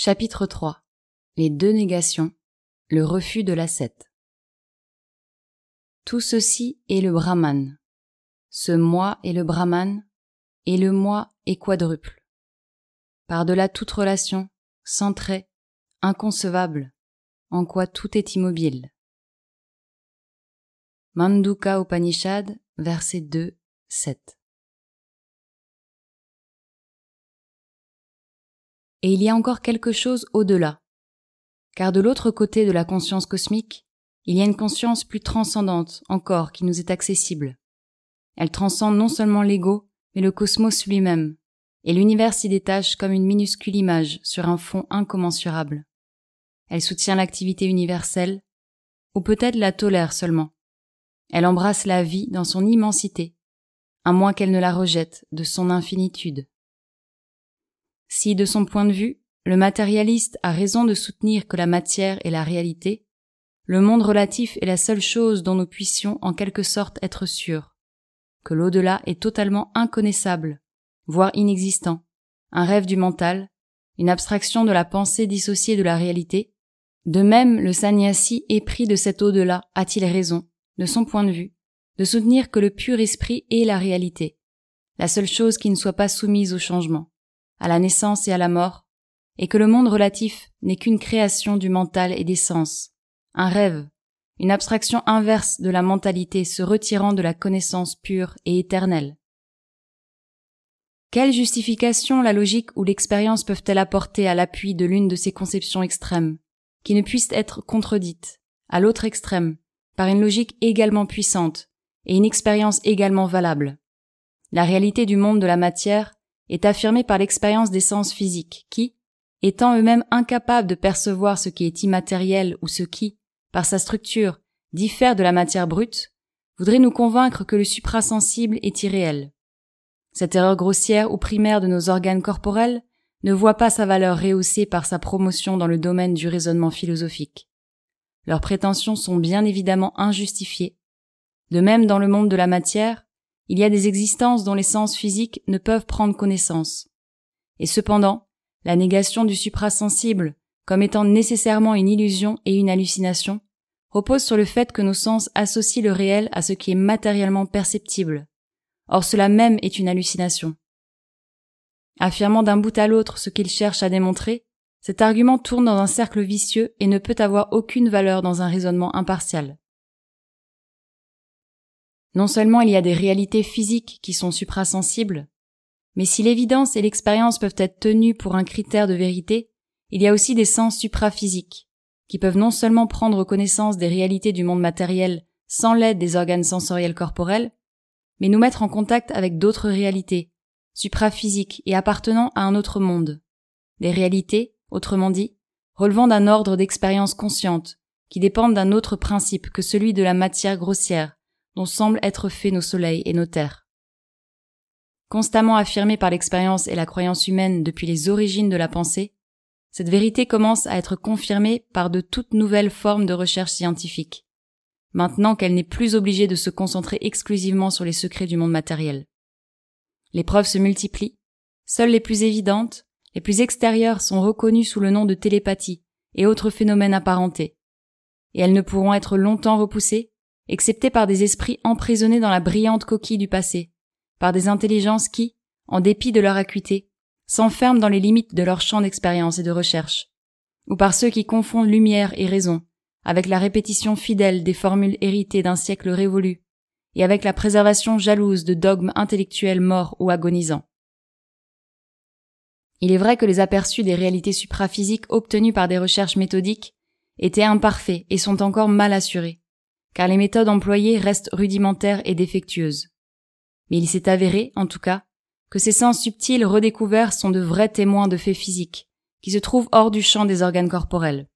Chapitre 3 Les deux négations, le refus de l'ascète. Tout ceci est le Brahman. Ce moi est le Brahman, et le moi est quadruple. Par-delà toute relation, sans trait, inconcevable, en quoi tout est immobile. Manduka Upanishad, verset 2, 7. Et il y a encore quelque chose au-delà. Car de l'autre côté de la conscience cosmique, il y a une conscience plus transcendante encore qui nous est accessible. Elle transcende non seulement l'ego, mais le cosmos lui-même, et l'univers s'y détache comme une minuscule image sur un fond incommensurable. Elle soutient l'activité universelle, ou peut-être la tolère seulement. Elle embrasse la vie dans son immensité, à moins qu'elle ne la rejette de son infinitude. Si, de son point de vue, le matérialiste a raison de soutenir que la matière est la réalité, le monde relatif est la seule chose dont nous puissions en quelque sorte être sûrs, que l'au-delà est totalement inconnaissable, voire inexistant, un rêve du mental, une abstraction de la pensée dissociée de la réalité, de même le sannyasi épris de cet au-delà a-t-il raison, de son point de vue, de soutenir que le pur esprit est la réalité, la seule chose qui ne soit pas soumise au changement à la naissance et à la mort, et que le monde relatif n'est qu'une création du mental et des sens, un rêve, une abstraction inverse de la mentalité se retirant de la connaissance pure et éternelle. Quelle justification la logique ou l'expérience peuvent-elles apporter à l'appui de l'une de ces conceptions extrêmes, qui ne puissent être contredites, à l'autre extrême, par une logique également puissante et une expérience également valable? La réalité du monde de la matière est affirmé par l'expérience des sens physiques qui, étant eux-mêmes incapables de percevoir ce qui est immatériel ou ce qui, par sa structure, diffère de la matière brute, voudrait nous convaincre que le suprasensible est irréel. Cette erreur grossière ou primaire de nos organes corporels ne voit pas sa valeur rehaussée par sa promotion dans le domaine du raisonnement philosophique. Leurs prétentions sont bien évidemment injustifiées. De même dans le monde de la matière, il y a des existences dont les sens physiques ne peuvent prendre connaissance. Et cependant, la négation du suprasensible, comme étant nécessairement une illusion et une hallucination, repose sur le fait que nos sens associent le réel à ce qui est matériellement perceptible. Or cela même est une hallucination. Affirmant d'un bout à l'autre ce qu'il cherche à démontrer, cet argument tourne dans un cercle vicieux et ne peut avoir aucune valeur dans un raisonnement impartial. Non seulement il y a des réalités physiques qui sont suprasensibles, mais si l'évidence et l'expérience peuvent être tenues pour un critère de vérité, il y a aussi des sens supraphysiques, qui peuvent non seulement prendre connaissance des réalités du monde matériel sans l'aide des organes sensoriels corporels, mais nous mettre en contact avec d'autres réalités, supraphysiques et appartenant à un autre monde. Des réalités, autrement dit, relevant d'un ordre d'expérience consciente, qui dépendent d'un autre principe que celui de la matière grossière, dont semblent être faits nos soleils et nos terres. Constamment affirmée par l'expérience et la croyance humaine depuis les origines de la pensée, cette vérité commence à être confirmée par de toutes nouvelles formes de recherche scientifique, maintenant qu'elle n'est plus obligée de se concentrer exclusivement sur les secrets du monde matériel. Les preuves se multiplient, seules les plus évidentes, les plus extérieures sont reconnues sous le nom de télépathie et autres phénomènes apparentés, et elles ne pourront être longtemps repoussées excepté par des esprits emprisonnés dans la brillante coquille du passé, par des intelligences qui, en dépit de leur acuité, s'enferment dans les limites de leur champ d'expérience et de recherche, ou par ceux qui confondent lumière et raison, avec la répétition fidèle des formules héritées d'un siècle révolu, et avec la préservation jalouse de dogmes intellectuels morts ou agonisants. Il est vrai que les aperçus des réalités supraphysiques obtenus par des recherches méthodiques étaient imparfaits et sont encore mal assurés car les méthodes employées restent rudimentaires et défectueuses. Mais il s'est avéré, en tout cas, que ces sens subtils redécouverts sont de vrais témoins de faits physiques, qui se trouvent hors du champ des organes corporels.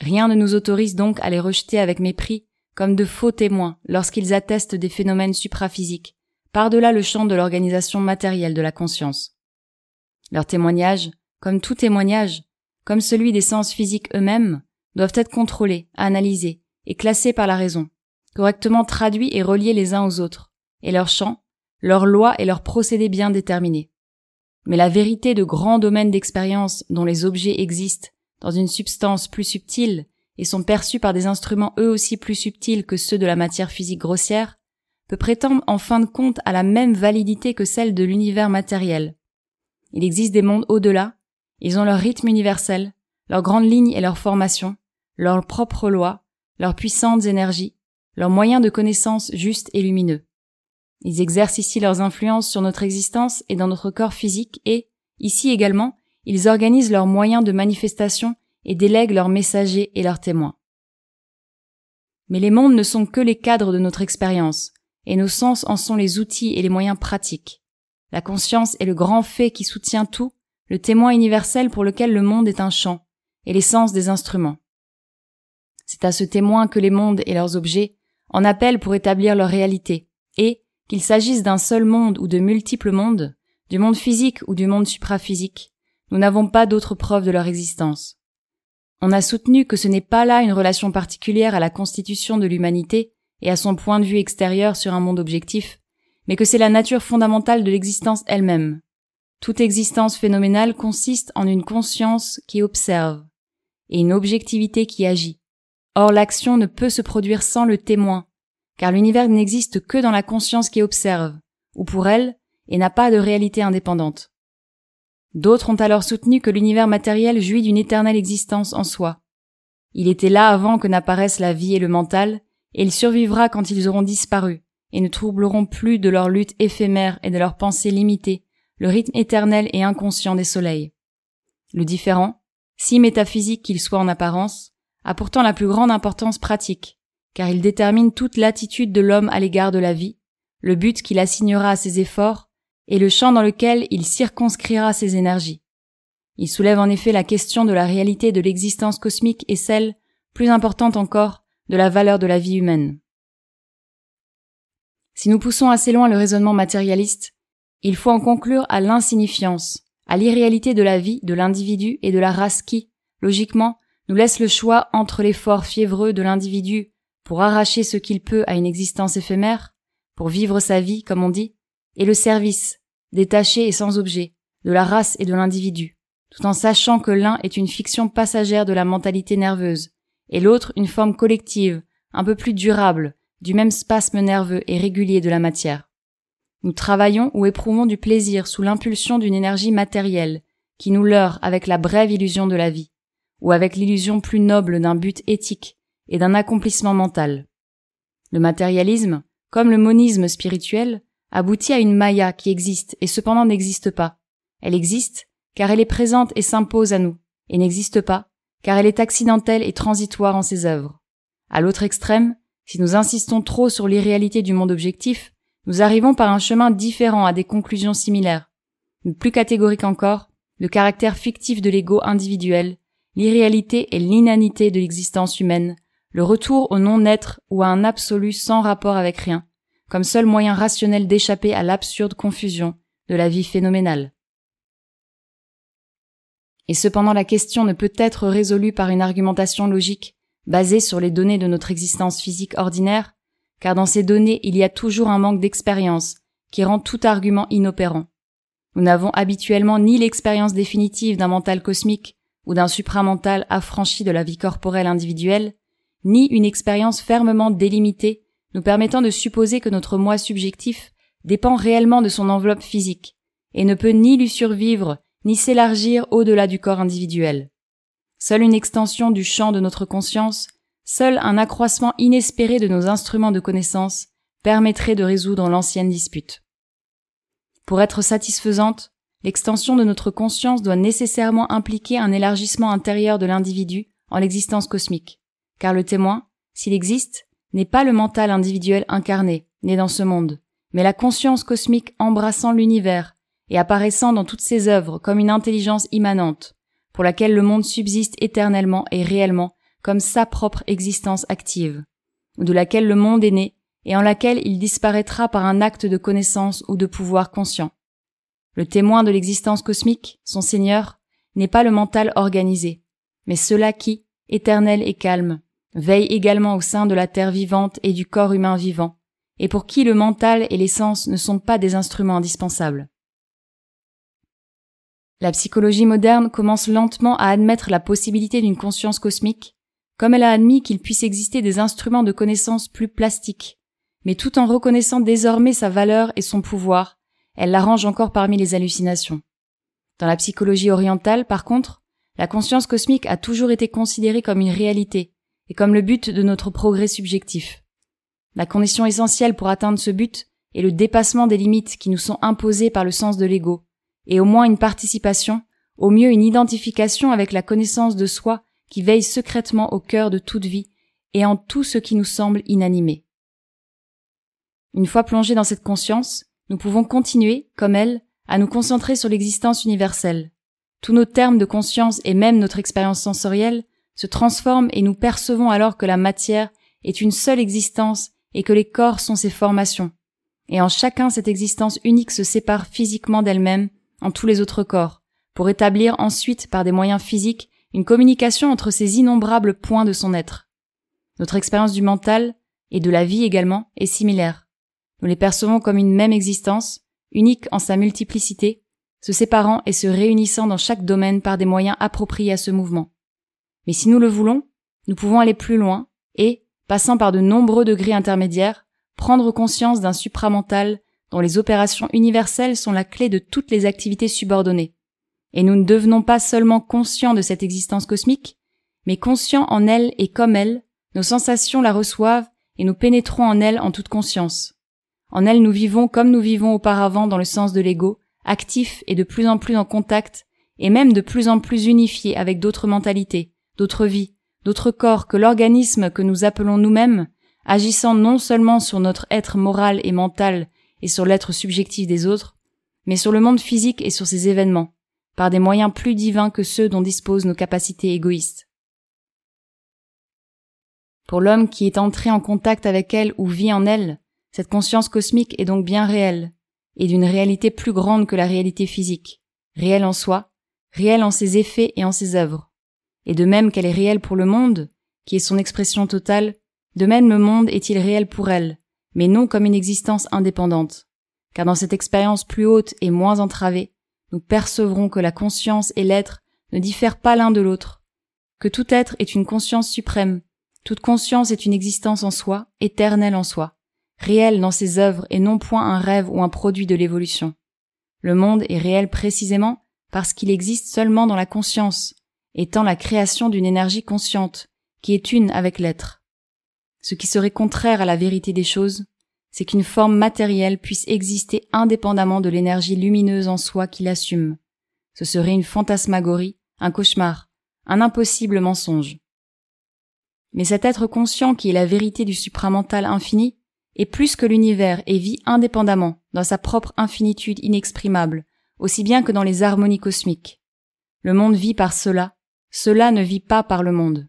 Rien ne nous autorise donc à les rejeter avec mépris comme de faux témoins lorsqu'ils attestent des phénomènes supraphysiques, par-delà le champ de l'organisation matérielle de la conscience. Leurs témoignages, comme tout témoignage, comme celui des sens physiques eux-mêmes, doivent être contrôlés, analysés, et classés par la raison, correctement traduits et reliés les uns aux autres, et leurs champs, leurs lois et leurs procédés bien déterminés. mais la vérité de grands domaines d'expérience dont les objets existent dans une substance plus subtile et sont perçus par des instruments eux aussi plus subtils que ceux de la matière physique grossière, peut prétendre en fin de compte à la même validité que celle de l'univers matériel. Il existe des mondes au-delà, ils ont leur rythme universel, leurs grandes lignes et leur formation, leurs propres lois, leurs puissantes énergies, leurs moyens de connaissance justes et lumineux. Ils exercent ici leurs influences sur notre existence et dans notre corps physique et, ici également, ils organisent leurs moyens de manifestation et délèguent leurs messagers et leurs témoins. Mais les mondes ne sont que les cadres de notre expérience, et nos sens en sont les outils et les moyens pratiques. La conscience est le grand fait qui soutient tout, le témoin universel pour lequel le monde est un champ, et l'essence des instruments. C'est à ce témoin que les mondes et leurs objets en appellent pour établir leur réalité, et, qu'il s'agisse d'un seul monde ou de multiples mondes, du monde physique ou du monde supraphysique, nous n'avons pas d'autre preuve de leur existence. On a soutenu que ce n'est pas là une relation particulière à la constitution de l'humanité et à son point de vue extérieur sur un monde objectif, mais que c'est la nature fondamentale de l'existence elle-même. Toute existence phénoménale consiste en une conscience qui observe et une objectivité qui agit. Or l'action ne peut se produire sans le témoin, car l'univers n'existe que dans la conscience qui observe, ou pour elle, et n'a pas de réalité indépendante. D'autres ont alors soutenu que l'univers matériel jouit d'une éternelle existence en soi. Il était là avant que n'apparaissent la vie et le mental, et il survivra quand ils auront disparu, et ne troubleront plus de leur lutte éphémère et de leur pensée limitée le rythme éternel et inconscient des soleils. Le différent, si métaphysique qu'il soit en apparence, a pourtant la plus grande importance pratique, car il détermine toute l'attitude de l'homme à l'égard de la vie, le but qu'il assignera à ses efforts, et le champ dans lequel il circonscrira ses énergies. Il soulève en effet la question de la réalité de l'existence cosmique et celle, plus importante encore, de la valeur de la vie humaine. Si nous poussons assez loin le raisonnement matérialiste, il faut en conclure à l'insignifiance, à l'irréalité de la vie de l'individu et de la race qui, logiquement, nous laisse le choix entre l'effort fiévreux de l'individu pour arracher ce qu'il peut à une existence éphémère, pour vivre sa vie, comme on dit, et le service, détaché et sans objet, de la race et de l'individu, tout en sachant que l'un est une fiction passagère de la mentalité nerveuse, et l'autre une forme collective, un peu plus durable, du même spasme nerveux et régulier de la matière. Nous travaillons ou éprouvons du plaisir sous l'impulsion d'une énergie matérielle, qui nous leurre avec la brève illusion de la vie, ou avec l'illusion plus noble d'un but éthique et d'un accomplissement mental. Le matérialisme, comme le monisme spirituel, aboutit à une maya qui existe et cependant n'existe pas. Elle existe car elle est présente et s'impose à nous, et n'existe pas car elle est accidentelle et transitoire en ses œuvres. À l'autre extrême, si nous insistons trop sur l'irréalité du monde objectif, nous arrivons par un chemin différent à des conclusions similaires. plus catégorique encore, le caractère fictif de l'ego individuel, l'irréalité et l'inanité de l'existence humaine, le retour au non-être ou à un absolu sans rapport avec rien, comme seul moyen rationnel d'échapper à l'absurde confusion de la vie phénoménale. Et cependant la question ne peut être résolue par une argumentation logique basée sur les données de notre existence physique ordinaire, car dans ces données il y a toujours un manque d'expérience qui rend tout argument inopérant. Nous n'avons habituellement ni l'expérience définitive d'un mental cosmique ou d'un supramental affranchi de la vie corporelle individuelle, ni une expérience fermement délimitée nous permettant de supposer que notre moi subjectif dépend réellement de son enveloppe physique, et ne peut ni lui survivre, ni s'élargir au-delà du corps individuel. Seule une extension du champ de notre conscience, seul un accroissement inespéré de nos instruments de connaissance permettrait de résoudre l'ancienne dispute. Pour être satisfaisante, l'extension de notre conscience doit nécessairement impliquer un élargissement intérieur de l'individu en l'existence cosmique, car le témoin, s'il existe, n'est pas le mental individuel incarné, né dans ce monde, mais la conscience cosmique embrassant l'univers et apparaissant dans toutes ses œuvres comme une intelligence immanente, pour laquelle le monde subsiste éternellement et réellement comme sa propre existence active, ou de laquelle le monde est né et en laquelle il disparaîtra par un acte de connaissance ou de pouvoir conscient. Le témoin de l'existence cosmique, son Seigneur, n'est pas le mental organisé, mais cela qui, éternel et calme, veille également au sein de la terre vivante et du corps humain vivant, et pour qui le mental et l'essence ne sont pas des instruments indispensables. La psychologie moderne commence lentement à admettre la possibilité d'une conscience cosmique, comme elle a admis qu'il puisse exister des instruments de connaissance plus plastiques, mais tout en reconnaissant désormais sa valeur et son pouvoir, elle l'arrange encore parmi les hallucinations. Dans la psychologie orientale, par contre, la conscience cosmique a toujours été considérée comme une réalité et comme le but de notre progrès subjectif. La condition essentielle pour atteindre ce but est le dépassement des limites qui nous sont imposées par le sens de l'ego, et au moins une participation, au mieux une identification avec la connaissance de soi qui veille secrètement au cœur de toute vie et en tout ce qui nous semble inanimé. Une fois plongés dans cette conscience, nous pouvons continuer, comme elle, à nous concentrer sur l'existence universelle. Tous nos termes de conscience et même notre expérience sensorielle se transforment et nous percevons alors que la matière est une seule existence et que les corps sont ses formations. Et en chacun cette existence unique se sépare physiquement d'elle-même en tous les autres corps, pour établir ensuite par des moyens physiques une communication entre ces innombrables points de son être. Notre expérience du mental, et de la vie également, est similaire. Nous les percevons comme une même existence, unique en sa multiplicité, se séparant et se réunissant dans chaque domaine par des moyens appropriés à ce mouvement. Mais si nous le voulons, nous pouvons aller plus loin et, passant par de nombreux degrés intermédiaires, prendre conscience d'un supramental dont les opérations universelles sont la clé de toutes les activités subordonnées. Et nous ne devenons pas seulement conscients de cette existence cosmique, mais conscients en elle et comme elle, nos sensations la reçoivent et nous pénétrons en elle en toute conscience. En elle nous vivons comme nous vivons auparavant dans le sens de l'ego, actifs et de plus en plus en contact, et même de plus en plus unifiés avec d'autres mentalités, d'autres vies, d'autres corps que l'organisme que nous appelons nous-mêmes, agissant non seulement sur notre être moral et mental et sur l'être subjectif des autres, mais sur le monde physique et sur ses événements, par des moyens plus divins que ceux dont disposent nos capacités égoïstes. Pour l'homme qui est entré en contact avec elle ou vit en elle, cette conscience cosmique est donc bien réelle, et d'une réalité plus grande que la réalité physique, réelle en soi, réelle en ses effets et en ses œuvres. Et de même qu'elle est réelle pour le monde, qui est son expression totale, de même le monde est-il réel pour elle, mais non comme une existence indépendante. Car dans cette expérience plus haute et moins entravée, nous percevrons que la conscience et l'être ne diffèrent pas l'un de l'autre, que tout être est une conscience suprême, toute conscience est une existence en soi, éternelle en soi, réelle dans ses œuvres et non point un rêve ou un produit de l'évolution. Le monde est réel précisément parce qu'il existe seulement dans la conscience, étant la création d'une énergie consciente, qui est une avec l'être. Ce qui serait contraire à la vérité des choses, c'est qu'une forme matérielle puisse exister indépendamment de l'énergie lumineuse en soi qui l'assume. Ce serait une fantasmagorie, un cauchemar, un impossible mensonge. Mais cet être conscient qui est la vérité du supramental infini est plus que l'univers et vit indépendamment dans sa propre infinitude inexprimable, aussi bien que dans les harmonies cosmiques. Le monde vit par cela, cela ne vit pas par le monde.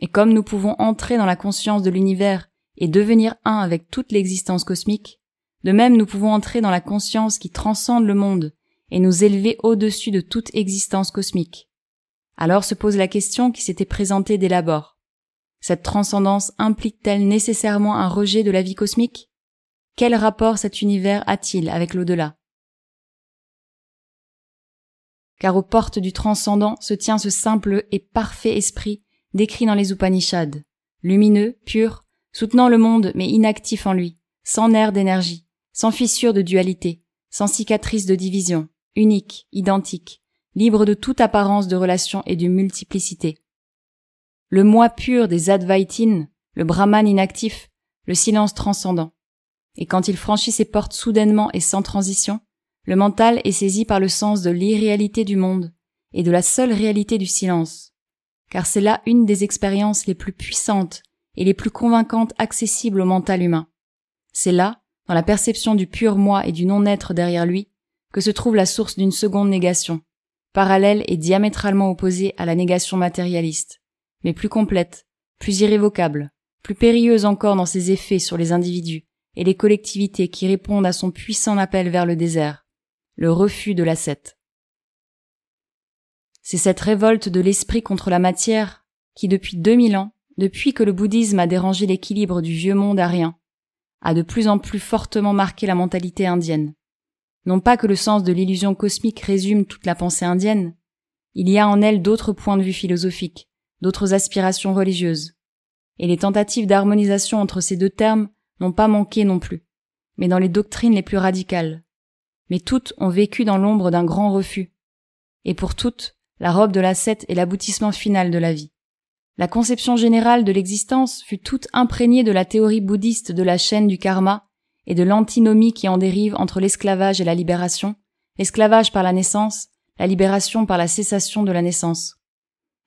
Et comme nous pouvons entrer dans la conscience de l'univers et devenir un avec toute l'existence cosmique, de même nous pouvons entrer dans la conscience qui transcende le monde et nous élever au-dessus de toute existence cosmique. Alors se pose la question qui s'était présentée dès l'abord. Cette transcendance implique-t-elle nécessairement un rejet de la vie cosmique? Quel rapport cet univers a-t-il avec l'au-delà? Car aux portes du transcendant se tient ce simple et parfait esprit décrit dans les Upanishads, lumineux, pur, soutenant le monde mais inactif en lui, sans nerf d'énergie, sans fissure de dualité, sans cicatrice de division, unique, identique, libre de toute apparence de relation et de multiplicité. Le moi pur des Advaitines, le Brahman inactif, le silence transcendant. Et quand il franchit ses portes soudainement et sans transition, le mental est saisi par le sens de l'irréalité du monde et de la seule réalité du silence, car c'est là une des expériences les plus puissantes et les plus convaincantes accessibles au mental humain. C'est là, dans la perception du pur moi et du non-être derrière lui, que se trouve la source d'une seconde négation, parallèle et diamétralement opposée à la négation matérialiste, mais plus complète, plus irrévocable, plus périlleuse encore dans ses effets sur les individus et les collectivités qui répondent à son puissant appel vers le désert le refus de l'ascète. C'est cette révolte de l'esprit contre la matière qui, depuis 2000 ans, depuis que le bouddhisme a dérangé l'équilibre du vieux monde arien, a de plus en plus fortement marqué la mentalité indienne. Non pas que le sens de l'illusion cosmique résume toute la pensée indienne, il y a en elle d'autres points de vue philosophiques, d'autres aspirations religieuses. Et les tentatives d'harmonisation entre ces deux termes n'ont pas manqué non plus, mais dans les doctrines les plus radicales. Mais toutes ont vécu dans l'ombre d'un grand refus. Et pour toutes, la robe de l'ascète est l'aboutissement final de la vie. La conception générale de l'existence fut toute imprégnée de la théorie bouddhiste de la chaîne du karma et de l'antinomie qui en dérive entre l'esclavage et la libération, l'esclavage par la naissance, la libération par la cessation de la naissance.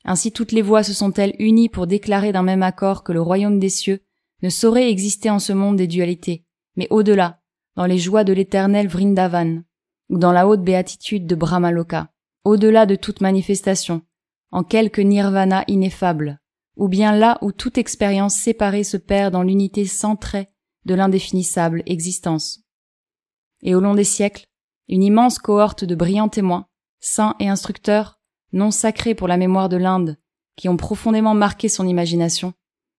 Ainsi toutes les voix se sont-elles unies pour déclarer d'un même accord que le royaume des cieux ne saurait exister en ce monde des dualités, mais au-delà, dans les joies de l'éternel Vrindavan, ou dans la haute béatitude de Brahmaloka, au-delà de toute manifestation, en quelque nirvana ineffable, ou bien là où toute expérience séparée se perd dans l'unité sans trait de l'indéfinissable existence. Et au long des siècles, une immense cohorte de brillants témoins, saints et instructeurs, non sacrés pour la mémoire de l'Inde, qui ont profondément marqué son imagination,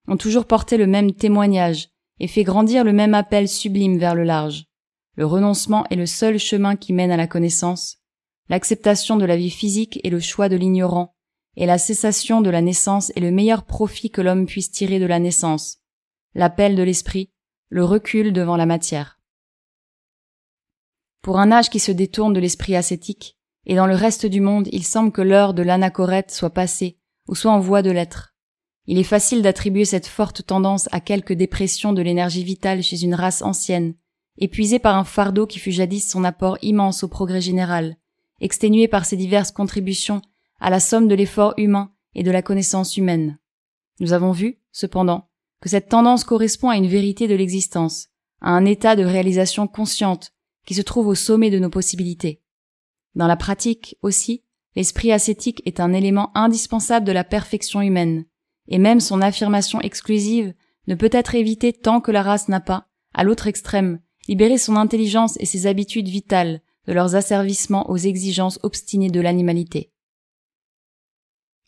ont toujours porté le même témoignage et fait grandir le même appel sublime vers le large. Le renoncement est le seul chemin qui mène à la connaissance, l'acceptation de la vie physique est le choix de l'ignorant, et la cessation de la naissance est le meilleur profit que l'homme puisse tirer de la naissance, l'appel de l'esprit, le recul devant la matière. Pour un âge qui se détourne de l'esprit ascétique, et dans le reste du monde il semble que l'heure de l'anachorète soit passée, ou soit en voie de l'être. Il est facile d'attribuer cette forte tendance à quelque dépression de l'énergie vitale chez une race ancienne, épuisée par un fardeau qui fut jadis son apport immense au progrès général, exténué par ses diverses contributions à la somme de l'effort humain et de la connaissance humaine. Nous avons vu, cependant, que cette tendance correspond à une vérité de l'existence, à un état de réalisation consciente qui se trouve au sommet de nos possibilités. Dans la pratique aussi, l'esprit ascétique est un élément indispensable de la perfection humaine, et même son affirmation exclusive ne peut être évitée tant que la race n'a pas, à l'autre extrême, libéré son intelligence et ses habitudes vitales de leurs asservissements aux exigences obstinées de l'animalité.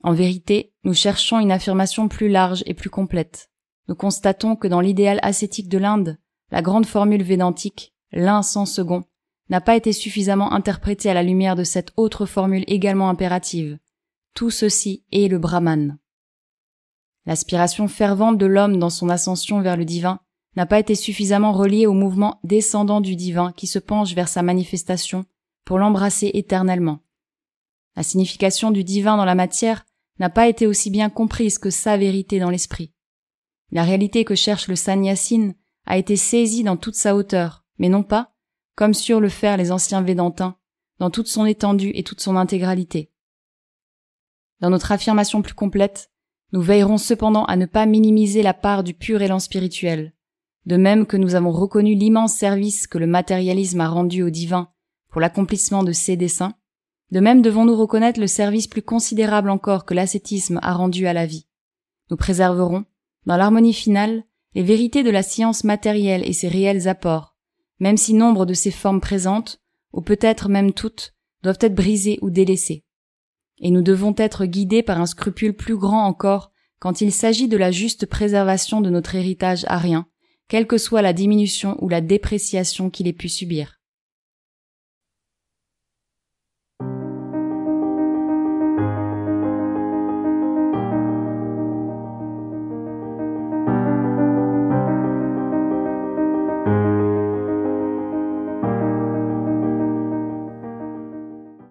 En vérité, nous cherchons une affirmation plus large et plus complète. Nous constatons que dans l'idéal ascétique de l'Inde, la grande formule védantique, l'un sans second, n'a pas été suffisamment interprétée à la lumière de cette autre formule également impérative. Tout ceci est le Brahman. L'aspiration fervente de l'homme dans son ascension vers le divin n'a pas été suffisamment reliée au mouvement descendant du divin qui se penche vers sa manifestation pour l'embrasser éternellement. La signification du divin dans la matière n'a pas été aussi bien comprise que sa vérité dans l'esprit. La réalité que cherche le sannyasin a été saisie dans toute sa hauteur, mais non pas, comme sur le faire les anciens védantins, dans toute son étendue et toute son intégralité. Dans notre affirmation plus complète, nous veillerons cependant à ne pas minimiser la part du pur élan spirituel, de même que nous avons reconnu l'immense service que le matérialisme a rendu au divin pour l'accomplissement de ses desseins, de même devons-nous reconnaître le service plus considérable encore que l'ascétisme a rendu à la vie. Nous préserverons, dans l'harmonie finale, les vérités de la science matérielle et ses réels apports, même si nombre de ses formes présentes, ou peut-être même toutes, doivent être brisées ou délaissées. Et nous devons être guidés par un scrupule plus grand encore quand il s'agit de la juste préservation de notre héritage arien, quelle que soit la diminution ou la dépréciation qu'il ait pu subir.